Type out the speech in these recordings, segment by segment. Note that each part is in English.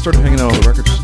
started hanging out at the record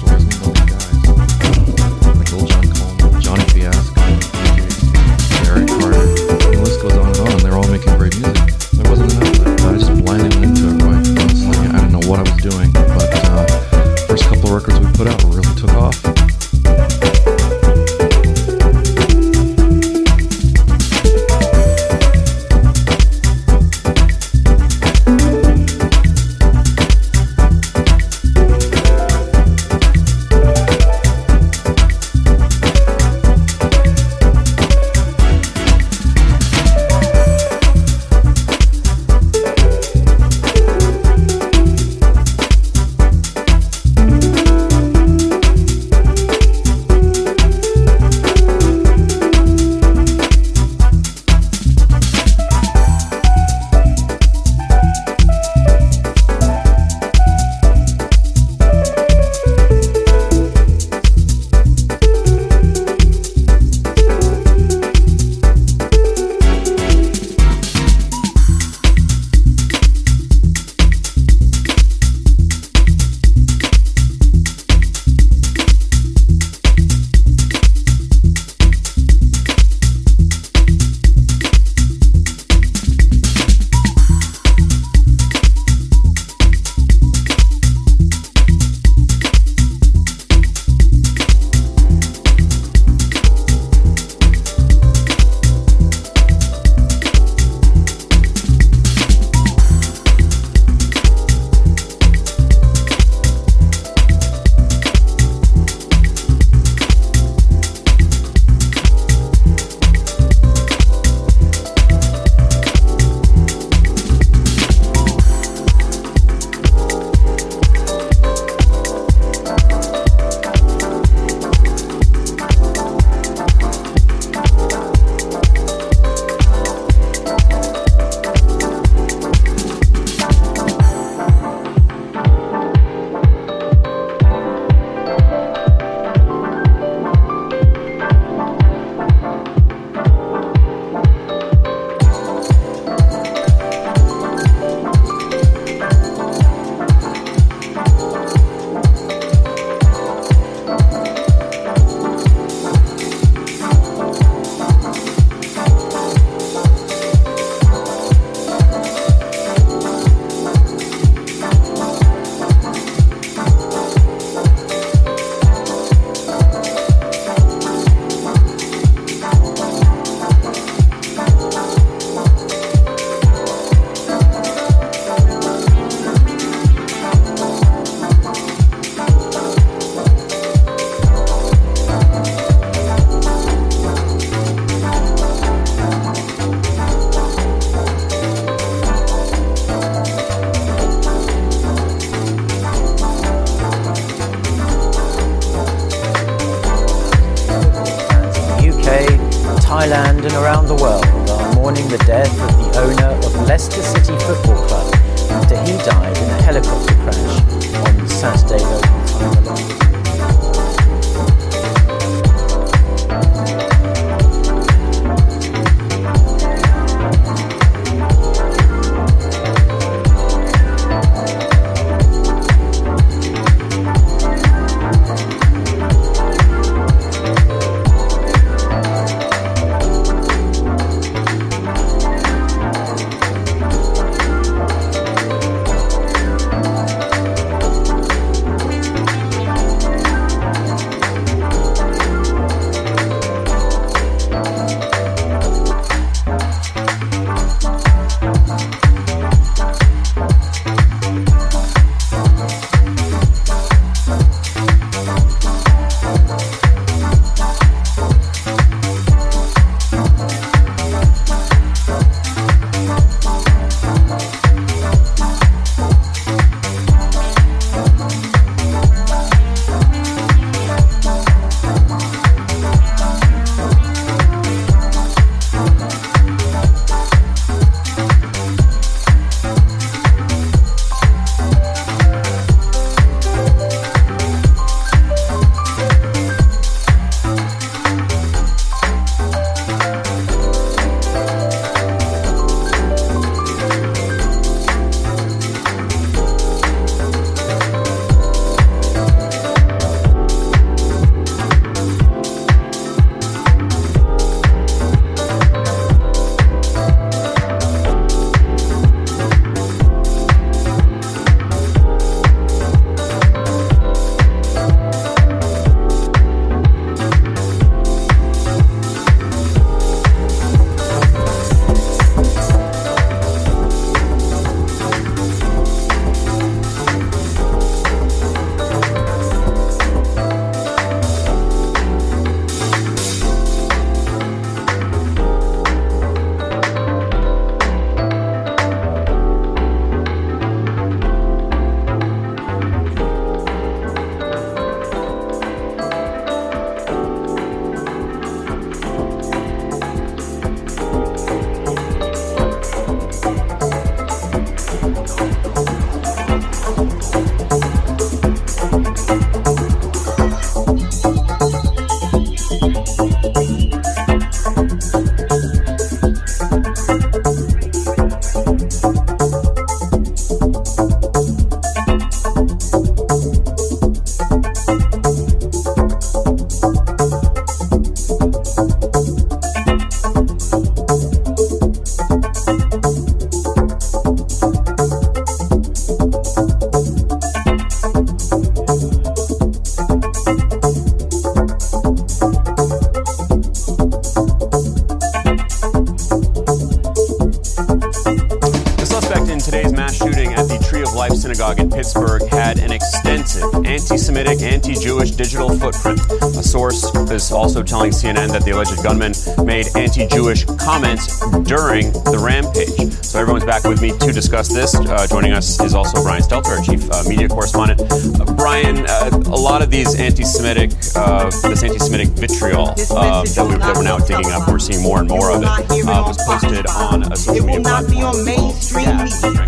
office also telling CNN that the alleged gunman made anti Jewish comments during the rampage. So everyone's back with me to discuss this. Uh, joining us is also Brian Stelter, our chief uh, media correspondent. Uh, Brian, uh, a lot of these anti Semitic, uh, this anti Semitic vitriol that, we, that we're now digging up, we're seeing more and more of it, was posted on a social media platform. Mainstream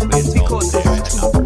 media because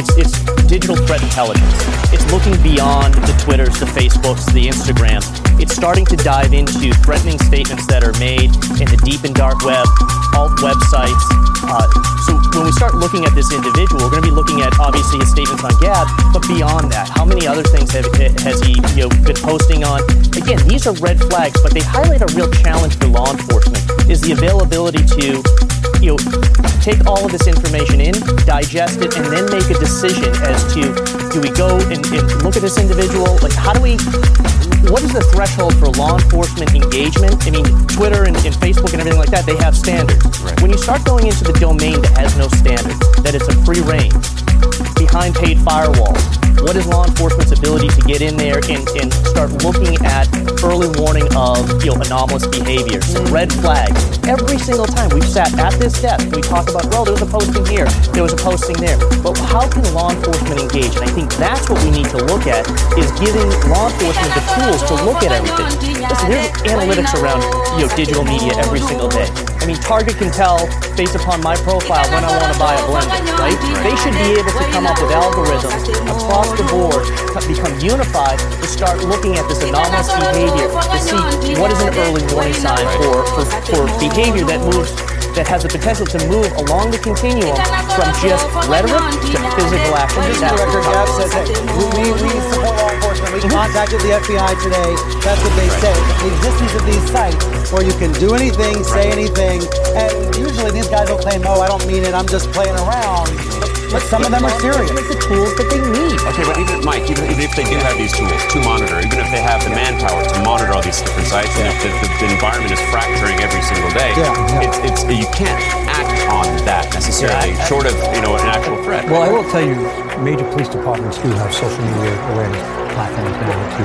it's it's digital threat intelligence. It's looking beyond the Twitters, the Facebooks, the Instagrams. It's starting to dive into threatening statements that are made in the deep and dark web, alt websites. Uh, so when we start looking at this individual, we're going to be looking at obviously his statements on Gab, but beyond that, how many other things have, has he you know been posting on? Again, these are red flags, but they highlight a real challenge for law enforcement: is the availability to you know, take all of this information in, digest it, and then make a decision as to do we go and, and look at this individual? Like, how do we? What is the threshold for law enforcement engagement? I mean, Twitter and, and Facebook and everything like that, they have standards. When you start going into the domain that has no standards, that it's a free range, behind paid firewalls, what is law enforcement's ability to get in there and, and start looking at early warning of you know anomalous behavior, red flags? Every single time we've sat at this desk, we talk about well, there was a posting here, there was a posting there. But how can law enforcement engage? And I think that's what we need to look at is giving law enforcement the tools to look at everything. Listen, there's analytics around you know digital media every single day. I mean, Target can tell based upon my profile when I want to buy a blender, right? They should be able to come up with algorithms across the board, become unified to start looking at this anomalous behavior to see what is an early warning sign for, for, for behavior that moves that has the potential to move along the continuum from just rhetoric to physical action. Just record, says, hey, we, we support law. We contacted the FBI today. That's what they say. The existence of these sites where you can do anything, say anything, and usually these guys will claim, oh, I don't mean it, I'm just playing around. But some of them are serious. the tools that they need. Okay, but even Mike, even, even if they do have these tools to monitor, even if they have the manpower to monitor all these different sites, and if the, the, the environment is fracturing every single day, Yeah, yeah. it's it's you can't act on that necessarily, short of you know an actual threat. Well, I will tell you, major police departments do have social media awareness platforms now to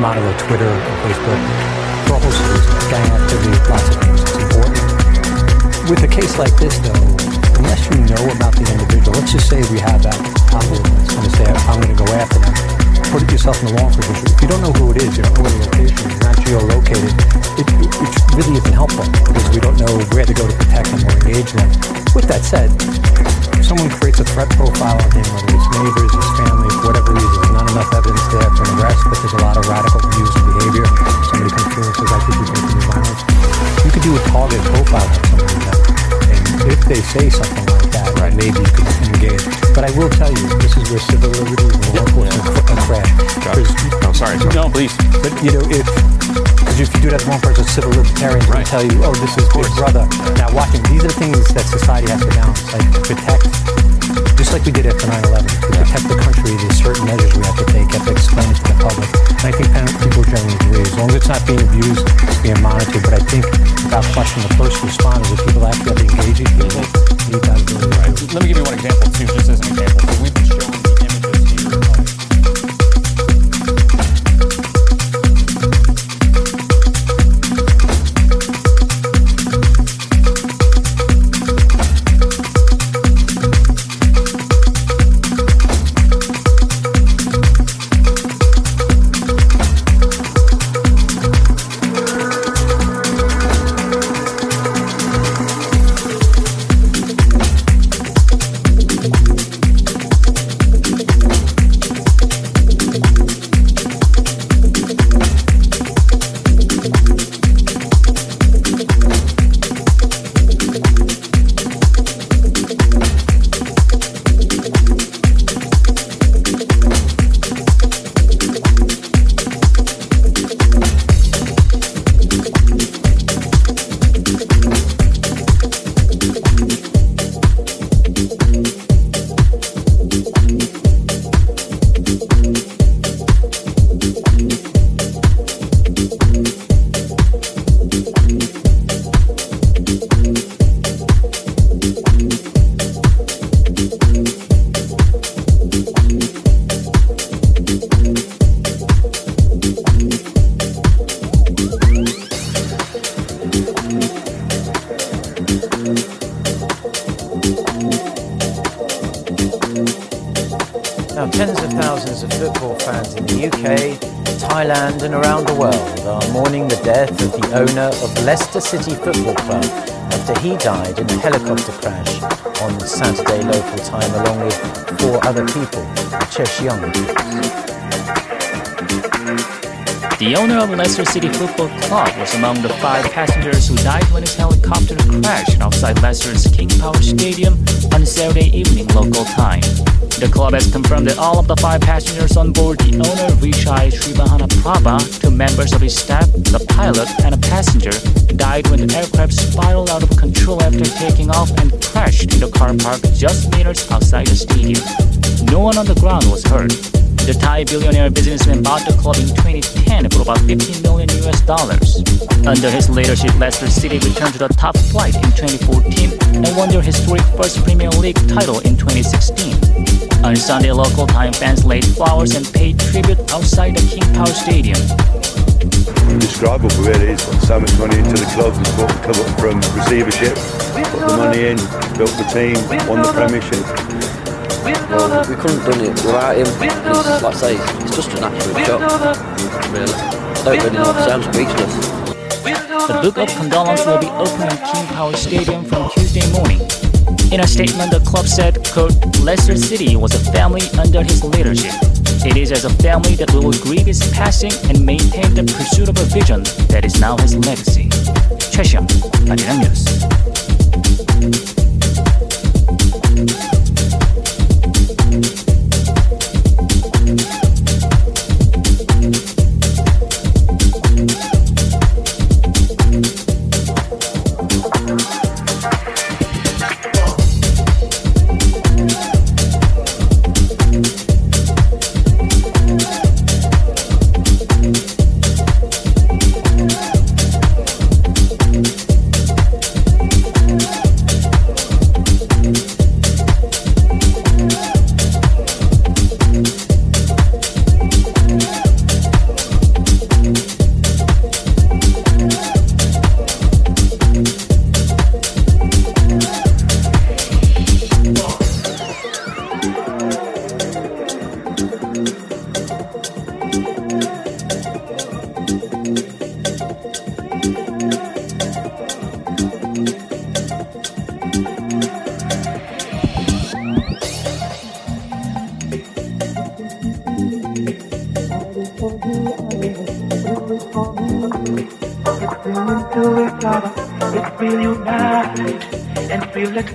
monitor Twitter and Facebook for a host of reasons, gang activity, lots of things. It's important. With a case like this, though, unless you know about the individual, let's just say we have that algorithm that's going to say, I'm going to go after them. Put yourself in the enforcement shoes. If you don't know who it is, you don't know where the location is, not geolocated, it, it, it really isn't helpful because we don't know where to go to protect them or engage them. With that said, someone creates a threat profile on him, whether it's neighbors, his family, for whatever reason, there's not enough evidence there for an arrest, but there's a lot of radical views and behavior. Somebody comes through and says, I think he's going to commit violence. You could do a target profile on somebody like that. And if they say something like that, right. maybe you could engage. But I will tell you, this is where civil liberties and law enforcement cr- uh, crash. Because Oh, sorry. sorry. No, please. but you know, if because if you do that one person, a civil libertarians Right. will tell you, "Oh, this is big brother." Now, watching these are the things that society has to balance, like protect, just like we did after 9/11, to protect the country. There's certain measures we have to take. Have to explain it to the public. And I think people generally agree, as long as it's not being abused, it's being monitored. But I think, without question, the first responders, the people that actually have to engage these people, need that ability. Right. Let me give you one example too, just as an example. So we've been showing City Football Club after he died in a helicopter crash on Saturday local time along with four other people, Chesh Young. The owner of Leicester City Football Club was among the five passengers who died when his helicopter crashed outside Leicester's King Power Stadium on Saturday evening local time. The club has confirmed that all of the five passengers on board the owner Vishai Srivahana Prabha, two members of his staff, the pilot, and a passenger died when the aircraft spiraled out of control after taking off and crashed in the car park just meters outside the stadium. No one on the ground was hurt. The Thai billionaire businessman bought the club in 2010 for about 15 million US dollars. Under his leadership, Leicester City returned to the top flight in 2014 and won their historic first Premier League title in 2016. On Sunday, local time fans laid flowers and paid tribute outside the King Power Stadium. Indescribable, really. It's put so much money into the club. He's brought the club up from receivership, put the money in, built the team, won the Premiership. Well, we couldn't have done it without him. It's, like I say, it's just an absolute shock, really. I don't really know what to say, I'm speechless. The Book of Condolence will be opening King Power Stadium from Tuesday morning. In a statement, the club said, quote, Leicester City was a family under his leadership. It is as a family that we will grieve his passing and maintain the pursuit of a vision that is now his legacy. 최시영, 아리랑 뉴스.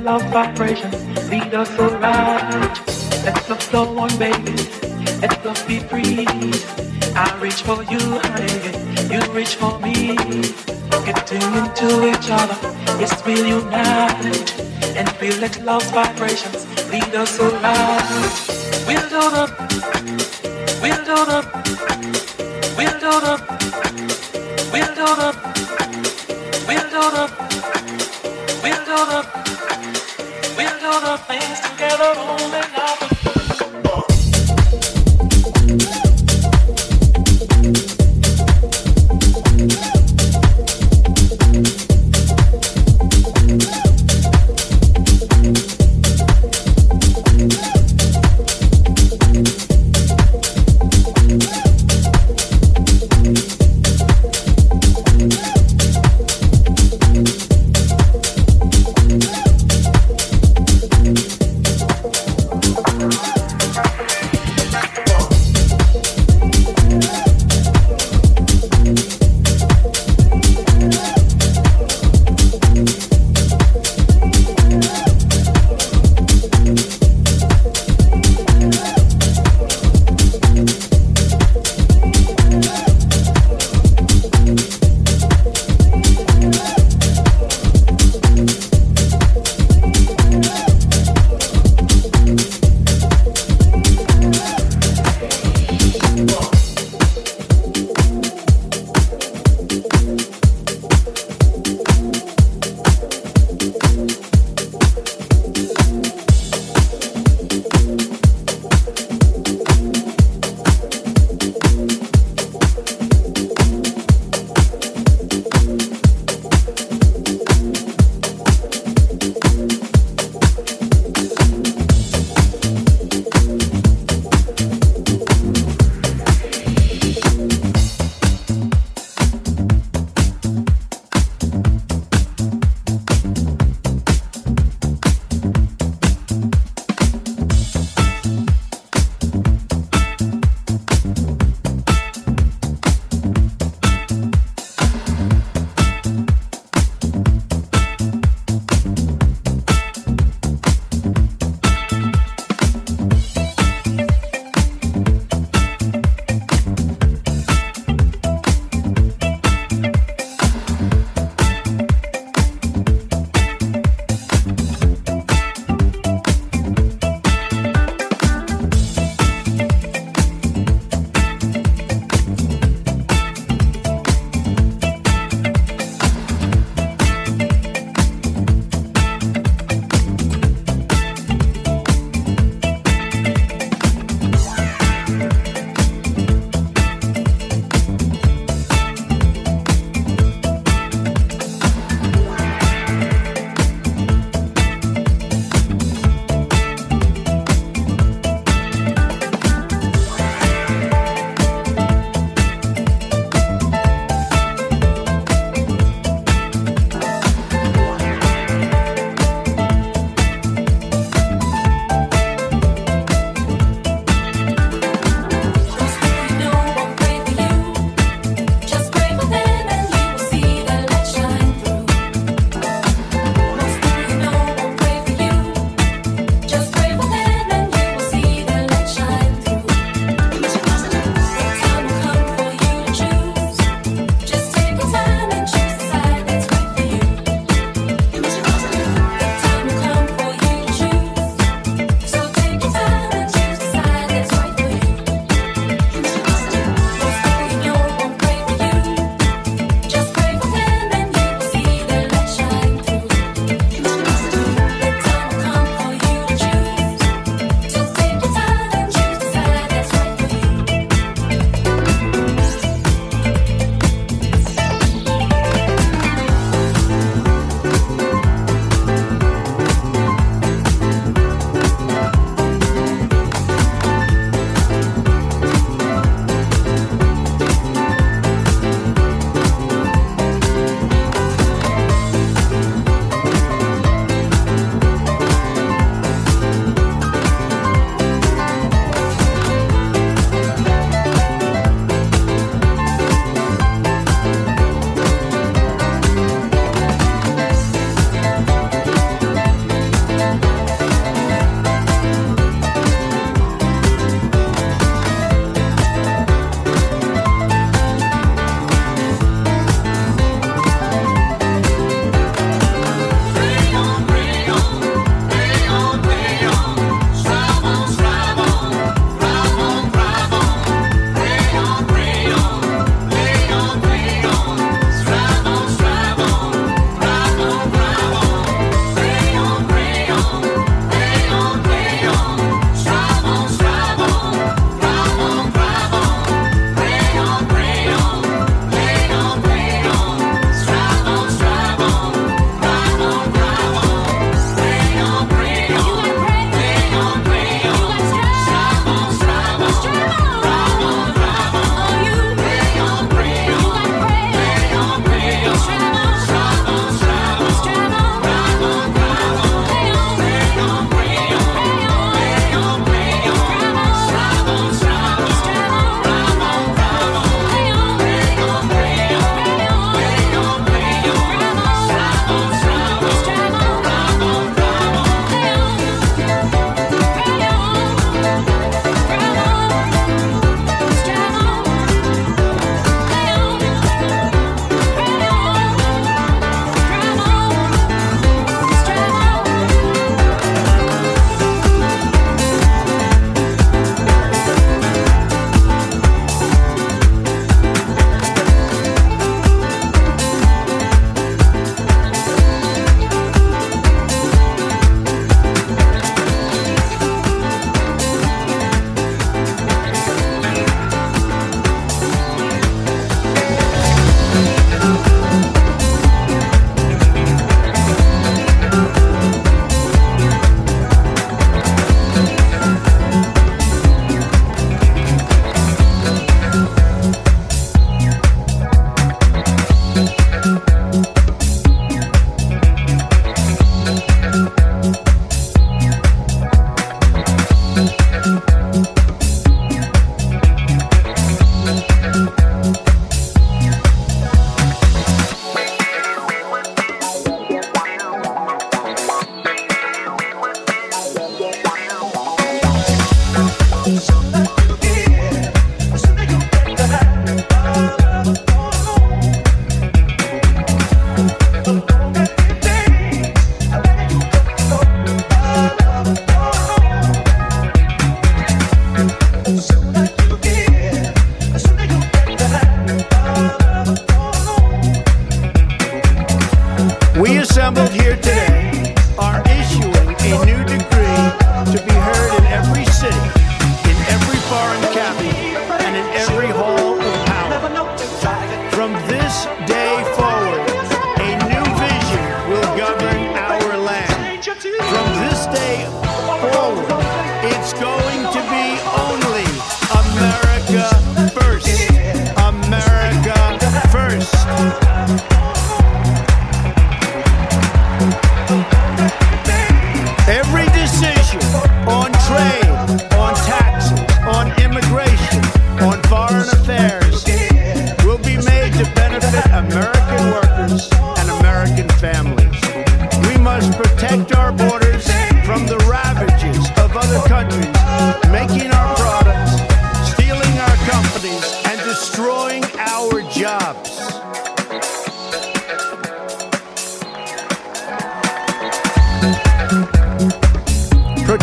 love vibration lead us around. Let's love on, baby. Let's love be free. I reach for you, honey. You reach for me. Getting into each other, yes, we'll unite and feel that love vibrations lead us do the, we'll do the, we'll do the, we'll do the, we'll do the, we'll do the, we'll do the things together only now.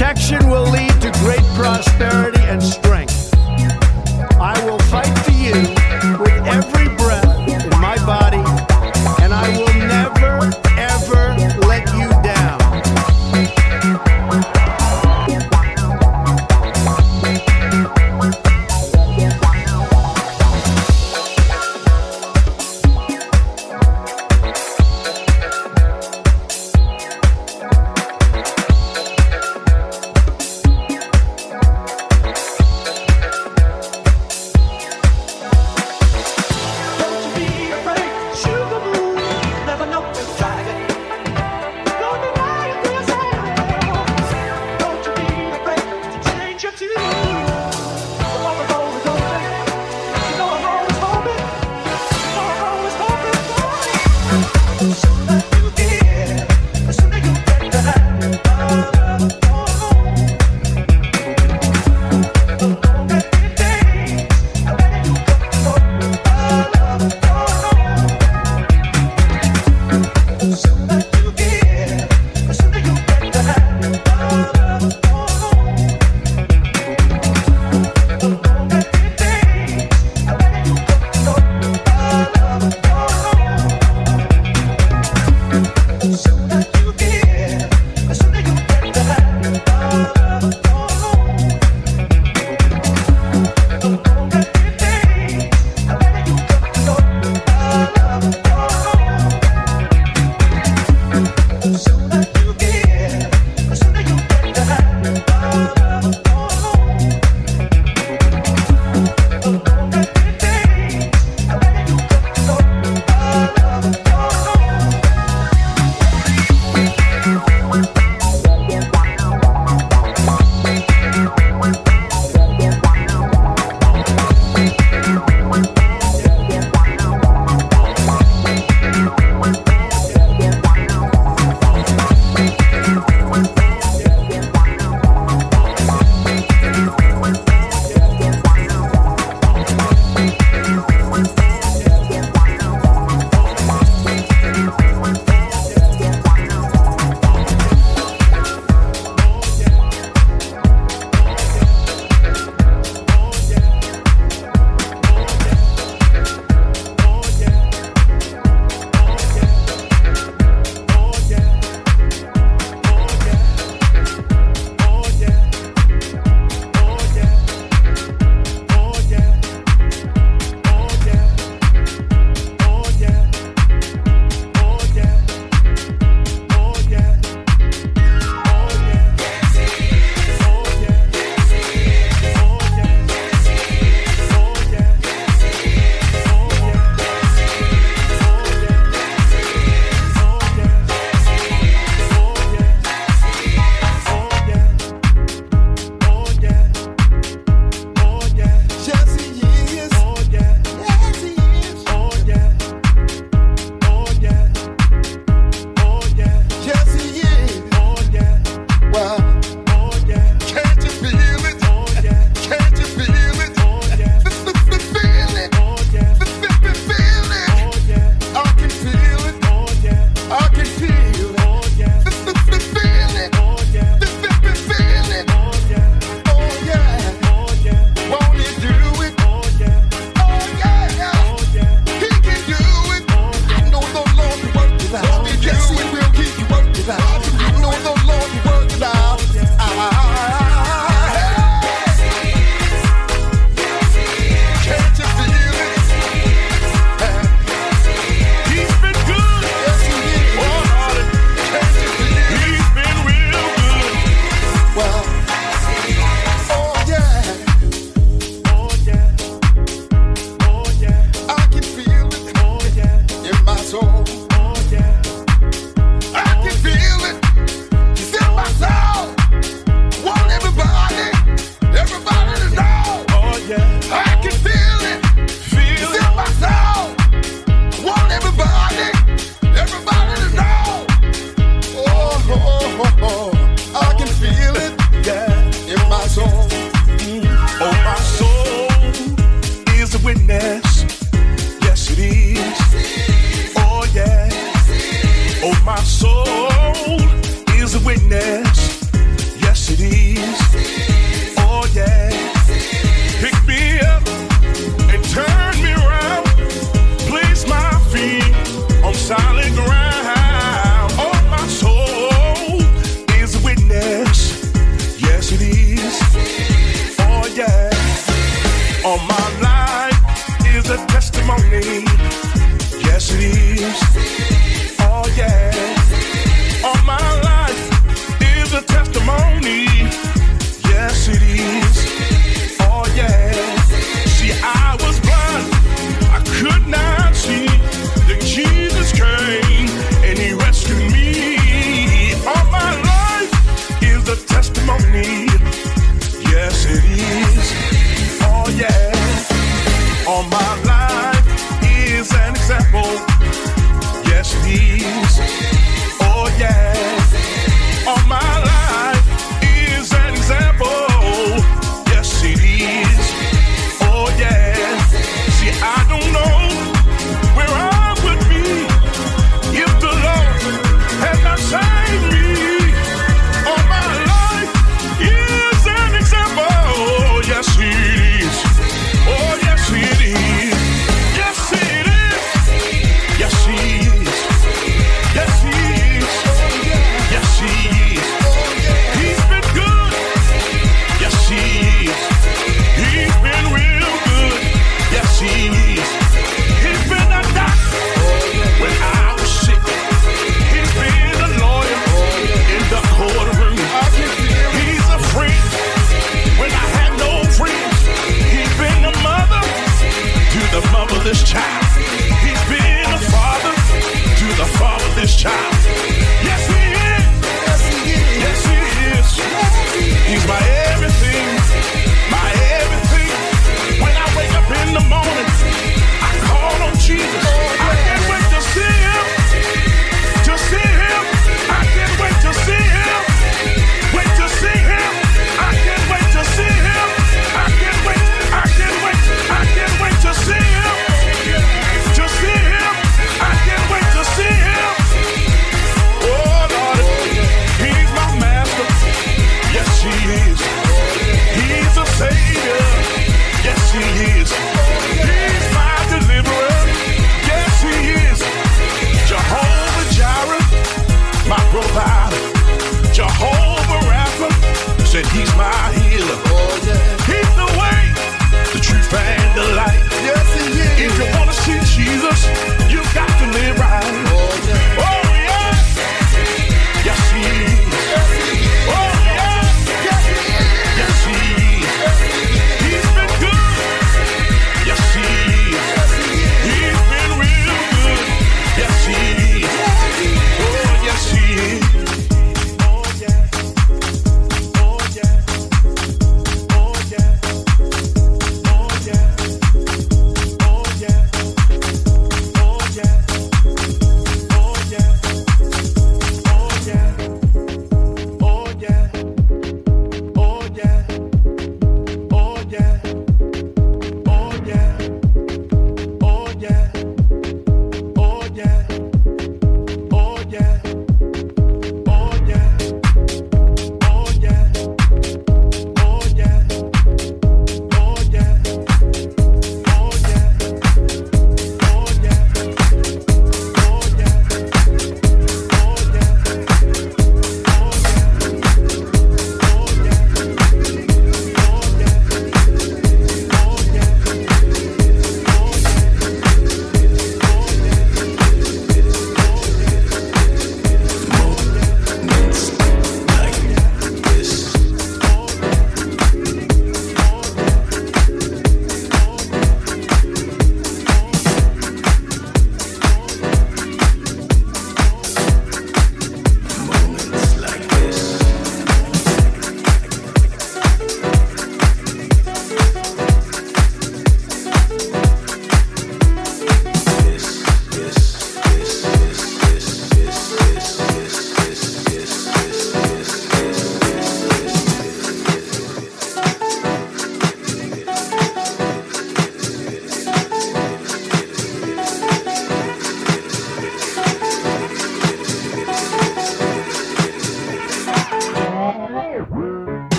Protection will lead to great prosperity and strength.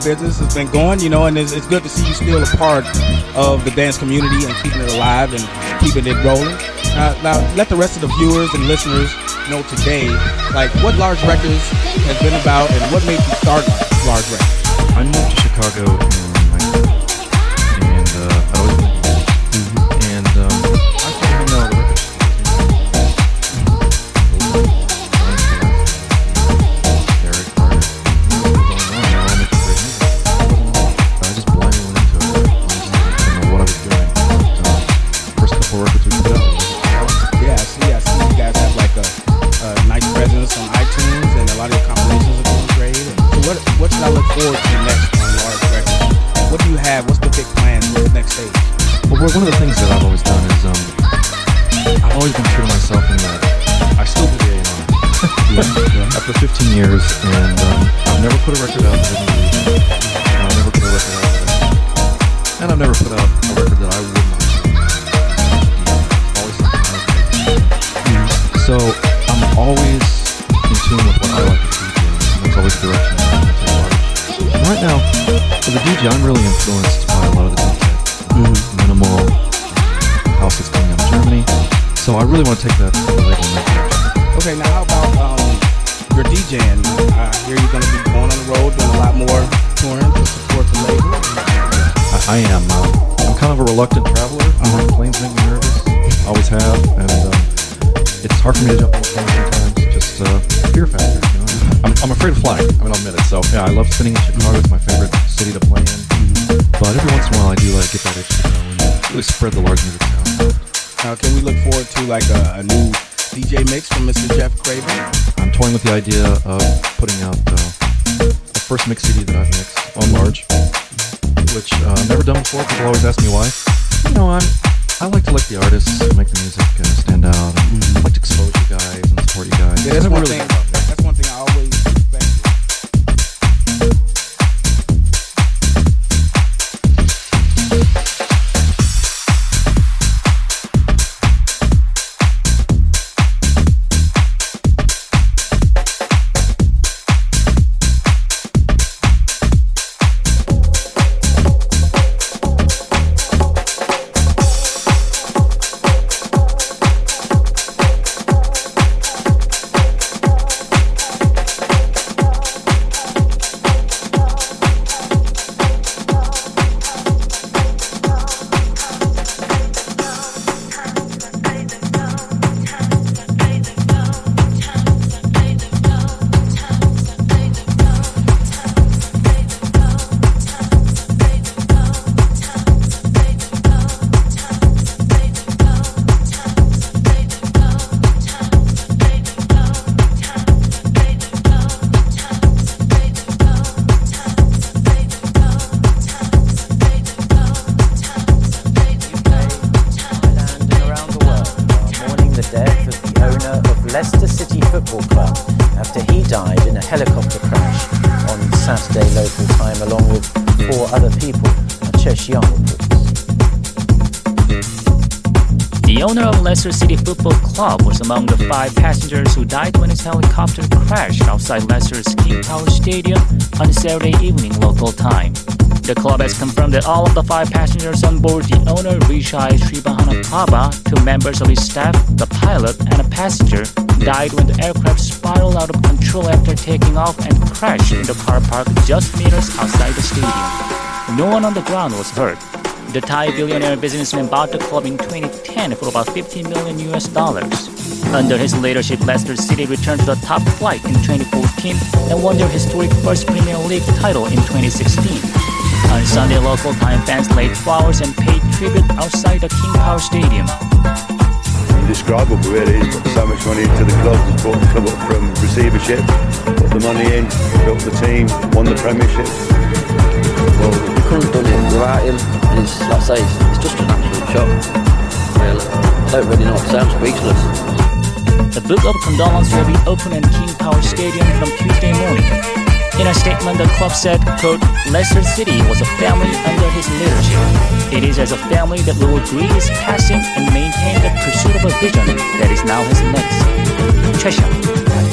Business has been going, you know, and it's, it's good to see you still a part of the dance community and keeping it alive and keeping it rolling. Now, let the rest of the viewers and listeners know today, like what Large Records has been about and what made you start Large Records. I moved to Chicago After 15 years, and um, I've never put a record out that I didn't believe in. And I've never put a record out that I and I've never put out a record that I would not. Always something I was. So I'm always in tune with what I like to a DJ, and that's always the direction I want to take. And right now, as a DJ, I'm really influenced by a lot of the DJ minimal house that's going on in Germany. So I really want to take that to the label and make it. Okay, now how about um, your DJing? I hear you're going to be going on the road, doing a lot more touring to support the label. I, I am. Uh, I'm kind of a reluctant traveler. Uh, planes make me nervous. Always have, and um, it's hard for me to jump on a plane sometimes. Just uh, fear factor. You know? I'm, I'm afraid of flying. I mean, I'll admit it. So yeah, I love spinning in Chicago. It's my favorite city to play in. But every once in a while, I do like get that itch to go and really spread the large music sound. Now, can we look forward to like a, a new DJ mix from Mr. Jeff Craven? Toying with the idea of putting out uh, the first mix CD that I've mixed on large, which uh, I've never done before. People always ask me why. You know, I'm I like to let the artists make the music uh, stand out. And I like to expose you guys and support you guys. Yeah, that's one really thing. That's one thing I always among the five passengers who died when his helicopter crashed outside Leicester's King Power Stadium on Saturday evening local time. The club has confirmed that all of the five passengers on board the owner Vichai Srivaddhanaprabha, two members of his staff, the pilot, and a passenger died when the aircraft spiraled out of control after taking off and crashed in the car park just meters outside the stadium. No one on the ground was hurt. The Thai billionaire businessman bought the club in 2010 for about 15 million US dollars. Under his leadership, Leicester City returned to the top flight in 2014 and won their historic first Premier League title in 2016. On Sunday, local time fans laid flowers and paid tribute outside the King Power Stadium. Indescribable, really. He's put so much money into the club. He's brought the club up from receivership, put the money in, built the team, won the Premiership. Well, we couldn't have done it without him. And it's, like I say, it's, it's just an absolute shock. Really. I don't really know what to say. I'm speechless. The book of condolence will be open in King Power Stadium from Tuesday morning. In a statement, the club said, quote, Leicester City was a family under his leadership. It is as a family that we will grieve his passing and maintain the pursuit of a vision that is now his legacy. Cheshire.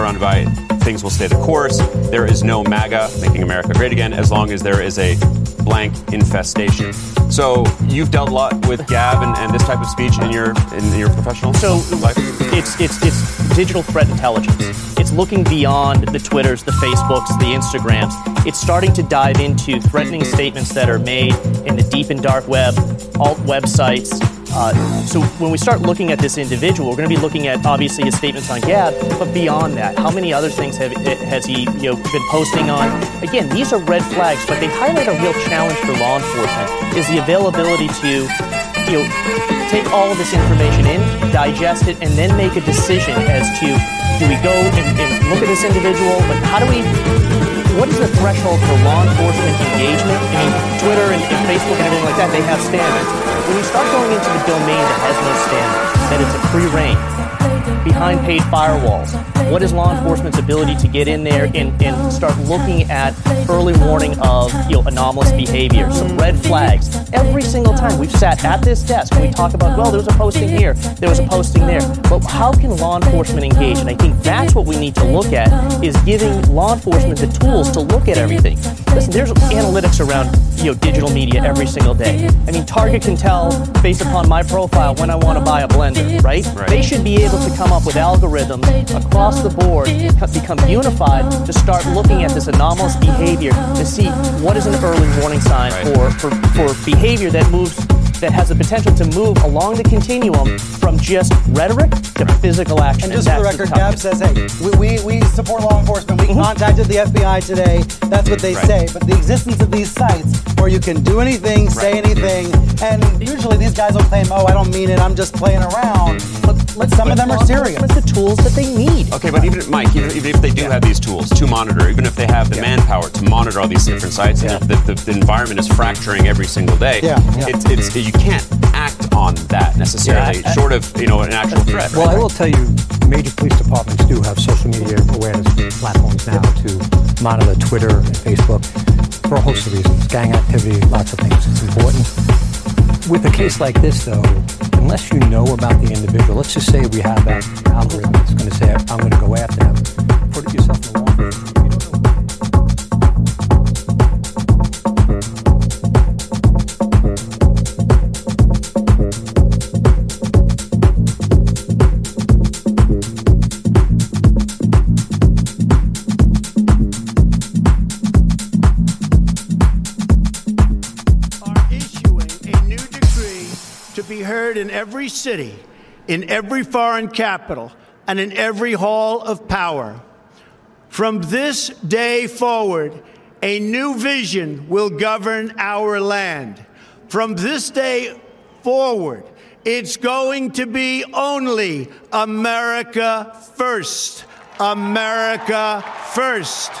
Surrounded by, things will stay the course. There is no MAGA, making America great again, as long as there is a blank infestation. So you've dealt a lot with Gab and, and this type of speech in your in your professional So life. it's it's it's digital threat intelligence. It's looking beyond the Twitters, the Facebooks, the Instagrams. It's starting to dive into threatening statements that are made in the deep and dark web, alt websites. Uh, so when we start looking at this individual, we're going to be looking at obviously his statements on Gab, but beyond that, how many other things have, has he you know been posting on? Again, these are red flags, but they highlight a real challenge for law enforcement: is the availability to you know, take all of this information in, digest it, and then make a decision as to do we go and, and look at this individual, but how do we, what is the threshold for law enforcement engagement? I mean, Twitter and, and Facebook and everything like that, they have standards. When we start going into the domain that has no standards, that it's a free reign, behind paid firewalls, what is law enforcement's ability to get in there and, and start looking at early warning of you know anomalous behavior, some red flags. Every single time we've sat at this desk and we talk about, well, there was a posting here, there was a posting there. But how can law enforcement engage? And I think that's what we need to look at is giving law enforcement the tools to look at everything. Listen, there's analytics around you know digital media every single day. I mean, Target can tell based upon my profile when I want to buy a blender, right? Right. They should be able to come up with algorithms across the board, become unified to start looking at this anomalous behavior to see what is an early warning sign for, for, for behavior that moves that has the potential to move along the continuum from just rhetoric to physical action. And just for the record, toughest. Gab says, hey, we, we, we support law enforcement. We Mm-hmm. contacted the FBI today. That's what they Right. say. But the existence of these sites where you can do anything, say anything, and usually these guys will claim, oh, I don't mean it, I'm just playing around. But, Let's some of them are serious. enforcement the tools that they need. Okay, but even Mike, even, even if they do have these tools to monitor, even if they have the manpower to monitor all these different sites, and if the, the, the environment is fracturing every single day, Yeah, yeah. It's, it's you can't act on that necessarily, Yeah, I- short of you know an actual threat. Well, right? I will tell you, major police departments do have social media awareness platforms now to monitor Twitter and Facebook for a host of reasons. Gang activity, lots of things. It's important. With a case like this, though, unless you know about the individual, let's just say we have that algorithm that's going to say, I'm going to go after them. Put yourself in the law. Every city, in every foreign capital, and in every hall of power. From this day forward, a new vision will govern our land. From this day forward, it's going to be only America first. America first.